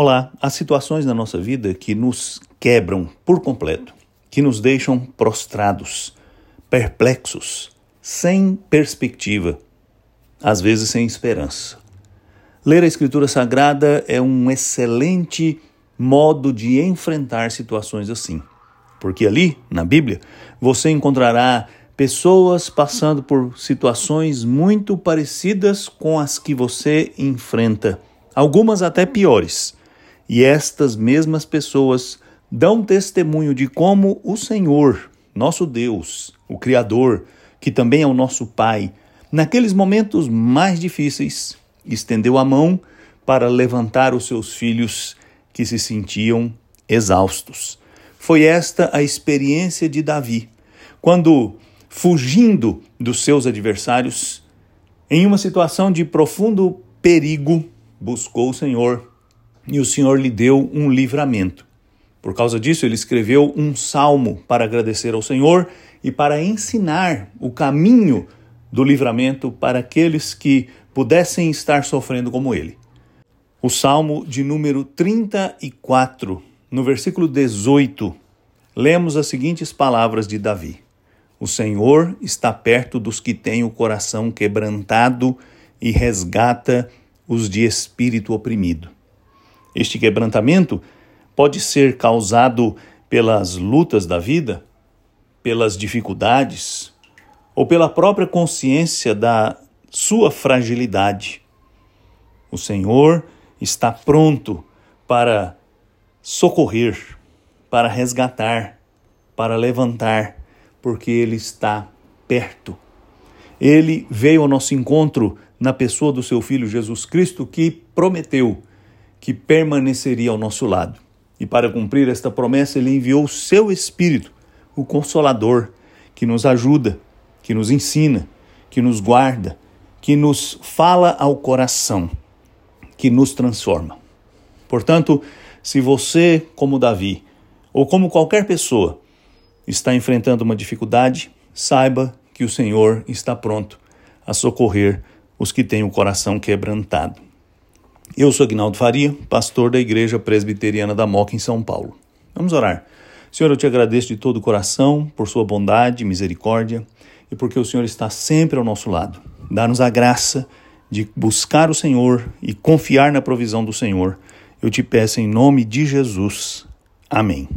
Olá, há situações na nossa vida que nos quebram por completo, que nos deixam prostrados, perplexos, sem perspectiva, às vezes sem esperança. Ler a Escritura Sagrada é um excelente modo de enfrentar situações assim, porque ali, na Bíblia, você encontrará pessoas passando por situações muito parecidas com as que você enfrenta, algumas até piores e estas mesmas pessoas dão testemunho de como o Senhor, nosso Deus, o Criador, que também é o nosso Pai, naqueles momentos mais difíceis, estendeu a mão para levantar os seus filhos que se sentiam exaustos. Foi esta a experiência de Davi, quando, fugindo dos seus adversários, em uma situação de profundo perigo, buscou o Senhor e o Senhor lhe deu um livramento. Por causa disso, ele escreveu um salmo para agradecer ao Senhor e para ensinar o caminho do livramento para aqueles que pudessem estar sofrendo como ele. O salmo de número 34, no versículo 18, lemos as seguintes palavras de Davi: O Senhor está perto dos que têm o coração quebrantado e resgata os de espírito oprimido. Este quebrantamento pode ser causado pelas lutas da vida, pelas dificuldades ou pela própria consciência da sua fragilidade. O Senhor está pronto para socorrer, para resgatar, para levantar, porque Ele está perto. Ele veio ao nosso encontro na pessoa do seu Filho Jesus Cristo, que prometeu que permaneceria ao nosso lado. E para cumprir esta promessa, ele enviou o seu Espírito, o Consolador, que nos ajuda, que nos ensina, que nos guarda, que nos fala ao coração, que nos transforma. Portanto, se você, como Davi, ou como qualquer pessoa, está enfrentando uma dificuldade, saiba que o Senhor está pronto a socorrer os que têm o coração quebrantado. Eu sou Agnaldo Faria, pastor da Igreja Presbiteriana da Moca em São Paulo. Vamos orar. Senhor, eu te agradeço de todo o coração por sua bondade misericórdia e porque o Senhor está sempre ao nosso lado. Dá-nos a graça de buscar o Senhor e confiar na provisão do Senhor. Eu te peço em nome de Jesus. Amém.